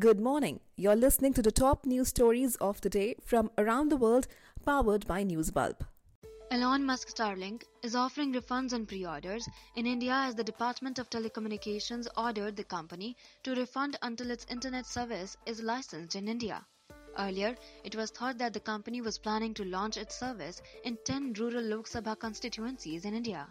Good morning. You're listening to the top news stories of the day from around the world, powered by Newsbulb. Elon Musk Starlink is offering refunds on pre-orders in India as the Department of Telecommunications ordered the company to refund until its internet service is licensed in India. Earlier, it was thought that the company was planning to launch its service in 10 rural Lok Sabha constituencies in India.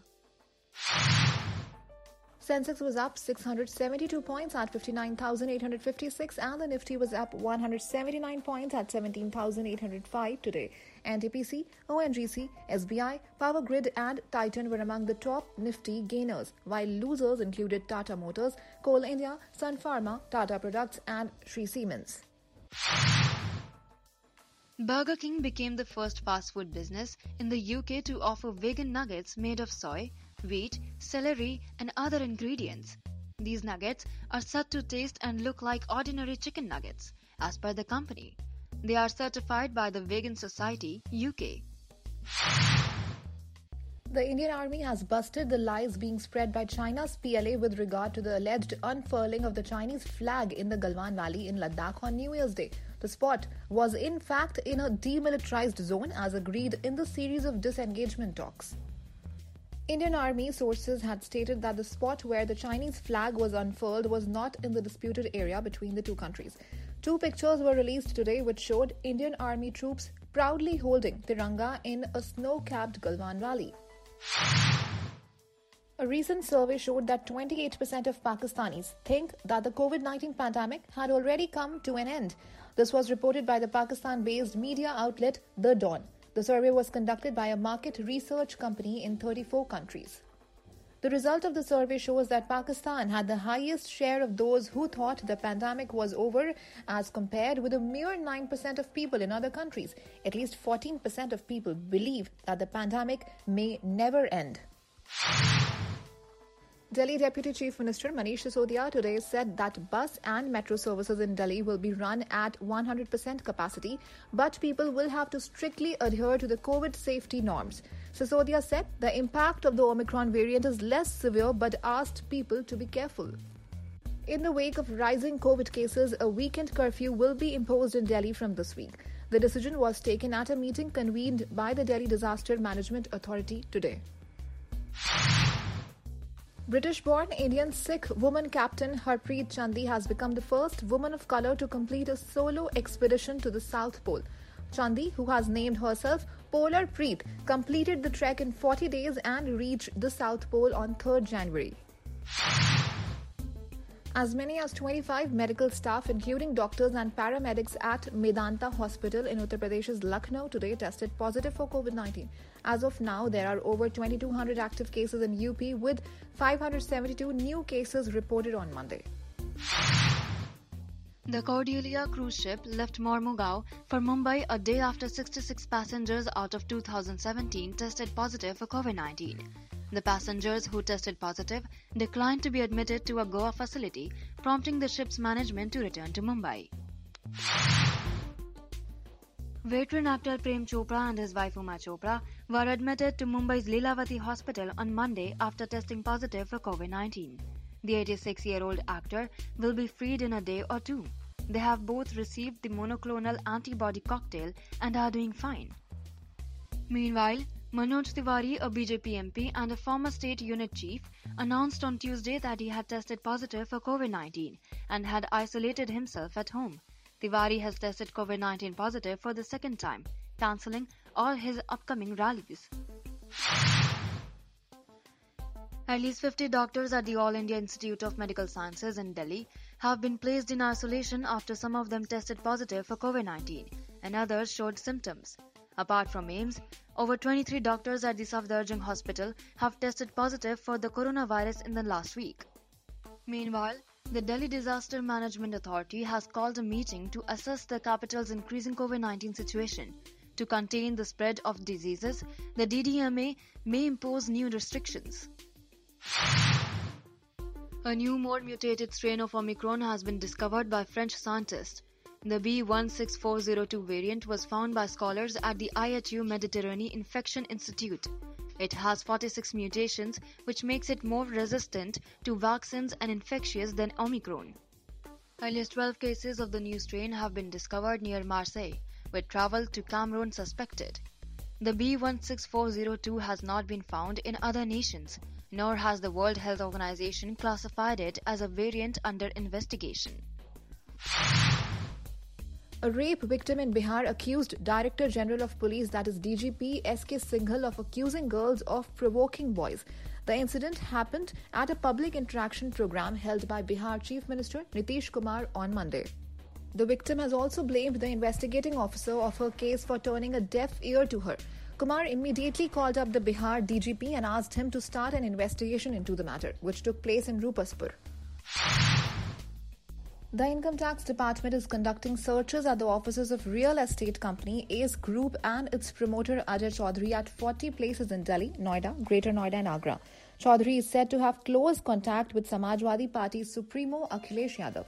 Sensex was up 672 points at 59,856 and the Nifty was up 179 points at 17,805 today. NTPC, ONGC, SBI, Power Grid and Titan were among the top Nifty gainers, while losers included Tata Motors, Coal India, Sun Pharma, Tata Products and Shree Cements. Burger King became the first fast food business in the UK to offer vegan nuggets made of soy, wheat, celery, and other ingredients. These nuggets are said to taste and look like ordinary chicken nuggets, as per the company. They are certified by the Vegan Society UK. The Indian Army has busted the lies being spread by China's PLA with regard to the alleged unfurling of the Chinese flag in the Galwan Valley in Ladakh on New Year's Day. The spot was in fact in a demilitarized zone as agreed in the series of disengagement talks. Indian Army sources had stated that the spot where the Chinese flag was unfurled was not in the disputed area between the two countries. Two pictures were released today which showed Indian Army troops proudly holding Tiranga in a snow capped Galwan Valley. A recent survey showed that 28% of Pakistanis think that the COVID 19 pandemic had already come to an end. This was reported by the Pakistan based media outlet The Dawn. The survey was conducted by a market research company in 34 countries. The result of the survey shows that Pakistan had the highest share of those who thought the pandemic was over as compared with a mere 9% of people in other countries. At least 14% of people believe that the pandemic may never end. Delhi Deputy Chief Minister Manish Sisodia today said that bus and metro services in Delhi will be run at 100% capacity, but people will have to strictly adhere to the COVID safety norms. Sisodia said the impact of the Omicron variant is less severe but asked people to be careful. In the wake of rising COVID cases, a weekend curfew will be imposed in Delhi from this week. The decision was taken at a meeting convened by the Delhi Disaster Management Authority today. British born Indian Sikh woman captain Harpreet Chandi has become the first woman of color to complete a solo expedition to the South Pole. Chandi, who has named herself Polar Preet, completed the trek in 40 days and reached the South Pole on 3rd January. As many as 25 medical staff, including doctors and paramedics at Medanta Hospital in Uttar Pradesh's Lucknow today tested positive for COVID 19. As of now, there are over 2,200 active cases in UP with 572 new cases reported on Monday. The Cordelia cruise ship left Mormugao for Mumbai a day after 66 passengers out of 2017 tested positive for COVID 19. The passengers who tested positive declined to be admitted to a Goa facility, prompting the ship's management to return to Mumbai. Veteran actor Prem Chopra and his wife Uma Chopra were admitted to Mumbai's Lilavati hospital on Monday after testing positive for COVID-19. The 86-year-old actor will be freed in a day or two. They have both received the monoclonal antibody cocktail and are doing fine. Meanwhile, Manoj Tiwari, a BJP MP and a former state unit chief, announced on Tuesday that he had tested positive for COVID 19 and had isolated himself at home. Tiwari has tested COVID 19 positive for the second time, cancelling all his upcoming rallies. At least 50 doctors at the All India Institute of Medical Sciences in Delhi have been placed in isolation after some of them tested positive for COVID 19 and others showed symptoms. Apart from AIIMS, over 23 doctors at the Safdarjung Hospital have tested positive for the coronavirus in the last week. Meanwhile, the Delhi Disaster Management Authority has called a meeting to assess the capital's increasing COVID 19 situation. To contain the spread of diseases, the DDMA may impose new restrictions. A new, more mutated strain of Omicron has been discovered by French scientists. The B16402 variant was found by scholars at the IHU Mediterranean Infection Institute. It has 46 mutations, which makes it more resistant to vaccines and infectious than Omicron. At least 12 cases of the new strain have been discovered near Marseille, with travel to Cameroon suspected. The B16402 has not been found in other nations, nor has the World Health Organization classified it as a variant under investigation. A rape victim in Bihar accused Director General of Police, that is DGP SK Singhal, of accusing girls of provoking boys. The incident happened at a public interaction program held by Bihar Chief Minister Nitish Kumar on Monday. The victim has also blamed the investigating officer of her case for turning a deaf ear to her. Kumar immediately called up the Bihar DGP and asked him to start an investigation into the matter, which took place in Rupaspur. The Income Tax Department is conducting searches at the offices of real estate company Ace Group and its promoter Ajay Chaudhary at 40 places in Delhi, Noida, Greater Noida, and Agra. Chaudhary is said to have close contact with Samajwadi Party Supremo Akhilesh Yadav.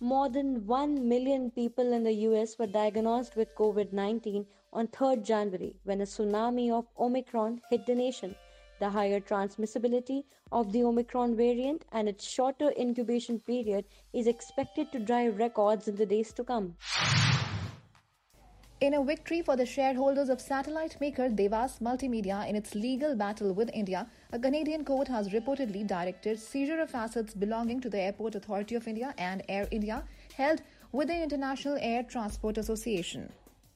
More than 1 million people in the US were diagnosed with COVID 19 on 3rd January when a tsunami of Omicron hit the nation. The higher transmissibility of the Omicron variant and its shorter incubation period is expected to drive records in the days to come. In a victory for the shareholders of satellite maker Devas Multimedia in its legal battle with India, a Canadian court has reportedly directed seizure of assets belonging to the Airport Authority of India and Air India held with the International Air Transport Association.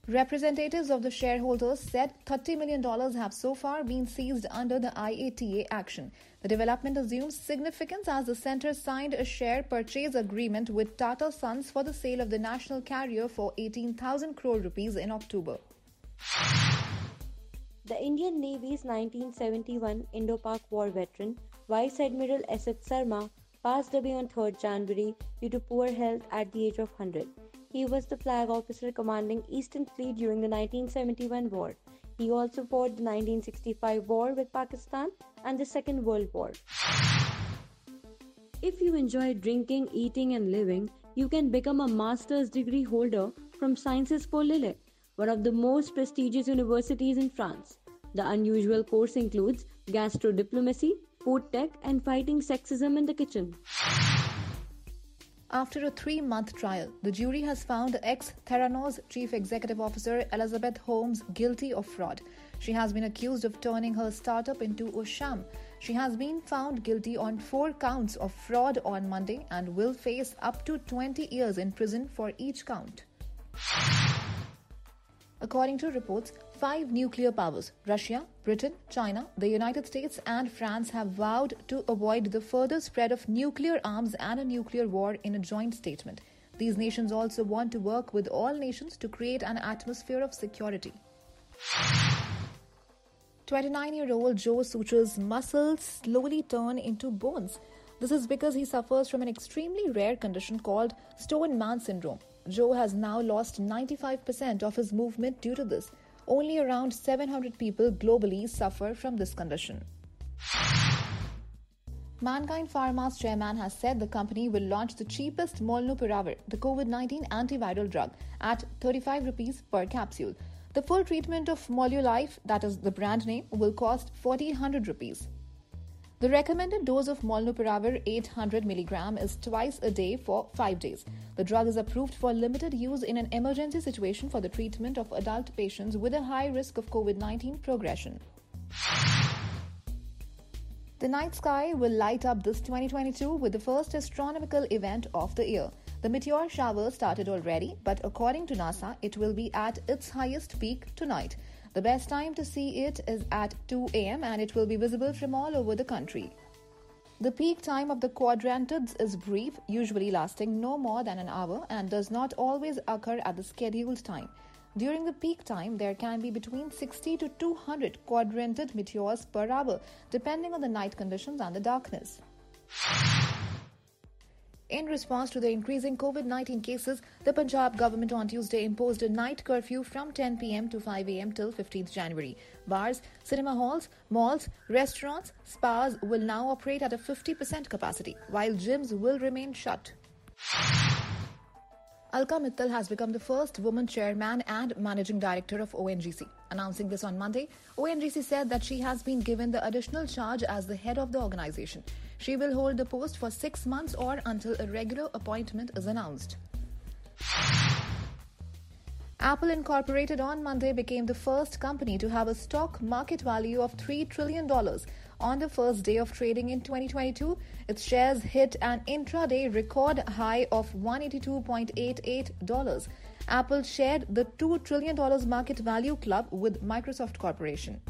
Representatives of the shareholders said $30 million have so far been seized under the IATA action. The development assumes significance as the centre signed a share purchase agreement with Tata Sons for the sale of the national carrier for 18,000 crore rupees in October. The Indian Navy's 1971 Indo-Pak War veteran, Vice Admiral S.H. Sarma, passed away on 3rd January due to poor health at the age of 100. He was the flag officer commanding Eastern Fleet during the 1971 war. He also fought the 1965 war with Pakistan and the Second World War. If you enjoy drinking, eating, and living, you can become a master's degree holder from Sciences Po Lille, one of the most prestigious universities in France. The unusual course includes gastro diplomacy, food tech, and fighting sexism in the kitchen. After a three month trial, the jury has found ex Theranos chief executive officer Elizabeth Holmes guilty of fraud. She has been accused of turning her startup into a sham. She has been found guilty on four counts of fraud on Monday and will face up to 20 years in prison for each count. According to reports, five nuclear powers Russia, Britain, China, the United States, and France have vowed to avoid the further spread of nuclear arms and a nuclear war in a joint statement. These nations also want to work with all nations to create an atmosphere of security. 29 year old Joe Sucher's muscles slowly turn into bones. This is because he suffers from an extremely rare condition called Stone Man syndrome. Joe has now lost 95% of his movement due to this. Only around 700 people globally suffer from this condition. Mankind Pharma's chairman has said the company will launch the cheapest Molnupiravir, the COVID-19 antiviral drug, at 35 rupees per capsule. The full treatment of Molulife, that is the brand name, will cost 1400 rupees. The recommended dose of Molnupiravir 800 mg is twice a day for 5 days. The drug is approved for limited use in an emergency situation for the treatment of adult patients with a high risk of COVID-19 progression. The night sky will light up this 2022 with the first astronomical event of the year. The meteor shower started already, but according to NASA, it will be at its highest peak tonight. The best time to see it is at 2 am and it will be visible from all over the country. The peak time of the quadrantids is brief, usually lasting no more than an hour, and does not always occur at the scheduled time. During the peak time, there can be between 60 to 200 quadrantid meteors per hour, depending on the night conditions and the darkness. In response to the increasing COVID 19 cases, the Punjab government on Tuesday imposed a night curfew from 10 pm to 5 am till 15th January. Bars, cinema halls, malls, restaurants, spas will now operate at a 50% capacity, while gyms will remain shut. Alka Mittal has become the first woman chairman and managing director of ONGC. Announcing this on Monday, ONGC said that she has been given the additional charge as the head of the organization. She will hold the post for six months or until a regular appointment is announced. Apple Incorporated on Monday became the first company to have a stock market value of $3 trillion. On the first day of trading in 2022, its shares hit an intraday record high of $182.88. Apple shared the $2 trillion market value club with Microsoft Corporation.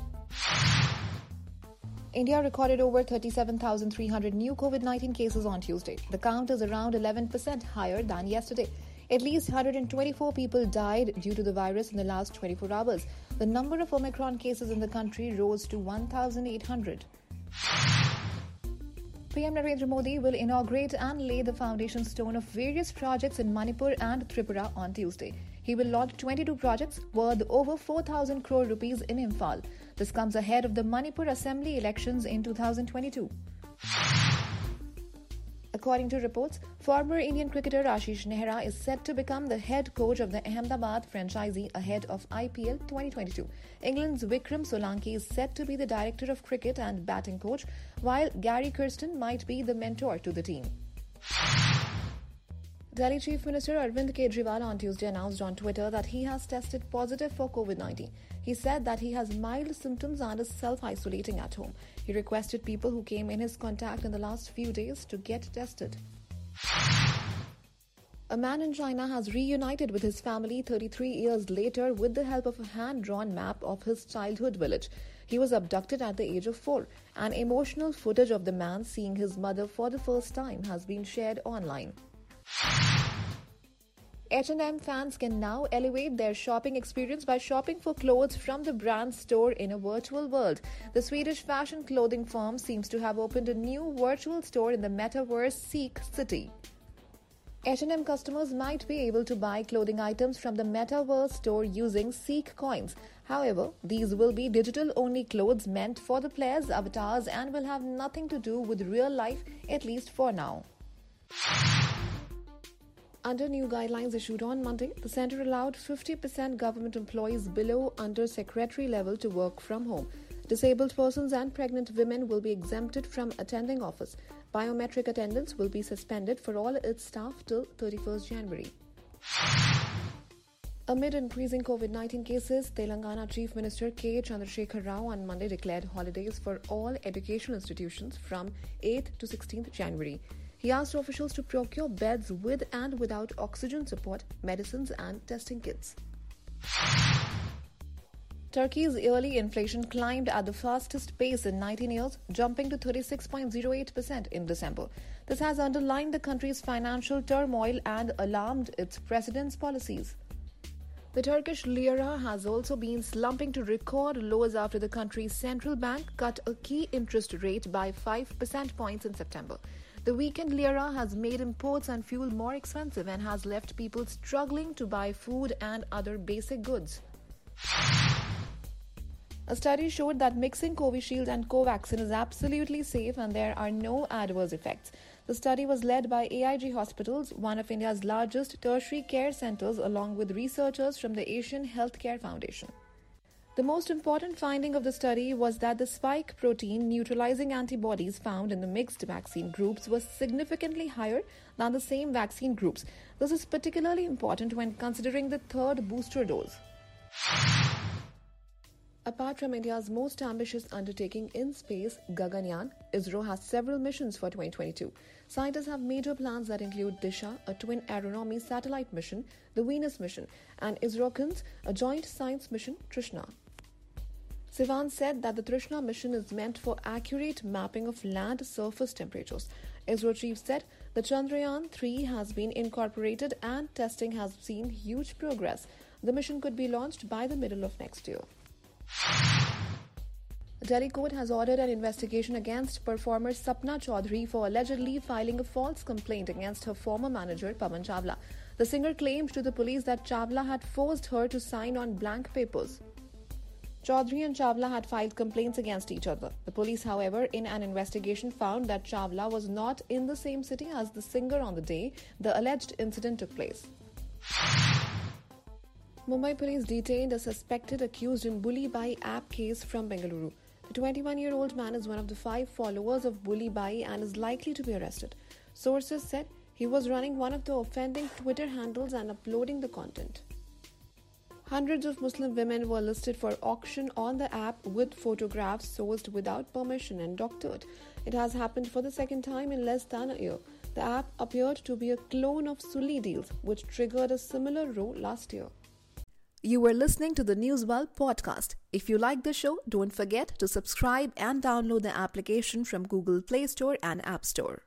India recorded over 37,300 new COVID 19 cases on Tuesday. The count is around 11% higher than yesterday. At least 124 people died due to the virus in the last 24 hours. The number of Omicron cases in the country rose to 1,800. PM Narendra Modi will inaugurate and lay the foundation stone of various projects in Manipur and Tripura on Tuesday. He will launch 22 projects worth over 4,000 crore rupees in Imphal. This comes ahead of the Manipur Assembly elections in 2022. According to reports, former Indian cricketer Ashish Nehra is set to become the head coach of the Ahmedabad franchisee ahead of IPL 2022. England's Vikram Solanki is set to be the director of cricket and batting coach, while Gary Kirsten might be the mentor to the team. Delhi Chief Minister Arvind Kejriwal on Tuesday announced on Twitter that he has tested positive for COVID 19. He said that he has mild symptoms and is self isolating at home. He requested people who came in his contact in the last few days to get tested. A man in China has reunited with his family 33 years later with the help of a hand drawn map of his childhood village. He was abducted at the age of four. An emotional footage of the man seeing his mother for the first time has been shared online. H&M fans can now elevate their shopping experience by shopping for clothes from the brand store in a virtual world. The Swedish fashion clothing firm seems to have opened a new virtual store in the metaverse Ceek City. H&M customers might be able to buy clothing items from the metaverse store using Seek coins. However, these will be digital-only clothes meant for the players' avatars and will have nothing to do with real life, at least for now. Under new guidelines issued on Monday, the center allowed 50% government employees below under secretary level to work from home. Disabled persons and pregnant women will be exempted from attending office. Biometric attendance will be suspended for all its staff till 31st January. Amid increasing COVID 19 cases, Telangana Chief Minister K. Chandrasekhar Rao on Monday declared holidays for all educational institutions from 8th to 16th January. He asked officials to procure beds with and without oxygen support, medicines, and testing kits. Turkey's yearly inflation climbed at the fastest pace in 19 years, jumping to 36.08% in December. This has underlined the country's financial turmoil and alarmed its president's policies. The Turkish lira has also been slumping to record lows after the country's central bank cut a key interest rate by 5 percent points in September. The weakened lira has made imports and fuel more expensive and has left people struggling to buy food and other basic goods. A study showed that mixing Covishield and Covaxin is absolutely safe and there are no adverse effects. The study was led by AIG Hospitals, one of India's largest tertiary care centers, along with researchers from the Asian Healthcare Foundation. The most important finding of the study was that the spike protein neutralizing antibodies found in the mixed vaccine groups was significantly higher than the same vaccine groups. This is particularly important when considering the third booster dose. Apart from India's most ambitious undertaking in space, Gaganyaan, ISRO has several missions for 2022. Scientists have major plans that include Disha, a twin aeronomy satellite mission, the Venus mission, and ISRO-CNES, a joint science mission, Trishna. Sivan said that the Trishna mission is meant for accurate mapping of land surface temperatures. ISRO chief said the Chandrayaan 3 has been incorporated and testing has seen huge progress. The mission could be launched by the middle of next year. Delhi court has ordered an investigation against performer Sapna Chaudhary for allegedly filing a false complaint against her former manager Pavan Chawla. The singer claimed to the police that Chawla had forced her to sign on blank papers. Chaudhary and Chawla had filed complaints against each other. The police, however, in an investigation found that Chawla was not in the same city as the singer on the day the alleged incident took place. Mumbai police detained a suspected accused in Bully Bai app case from Bengaluru. The 21 year old man is one of the five followers of Bully Bai and is likely to be arrested. Sources said he was running one of the offending Twitter handles and uploading the content. Hundreds of Muslim women were listed for auction on the app with photographs sourced without permission and doctored. It has happened for the second time in less than a year. The app appeared to be a clone of Sulli Deals, which triggered a similar row last year. You were listening to the Newsbulb podcast. If you like the show, don't forget to subscribe and download the application from Google Play Store and App Store.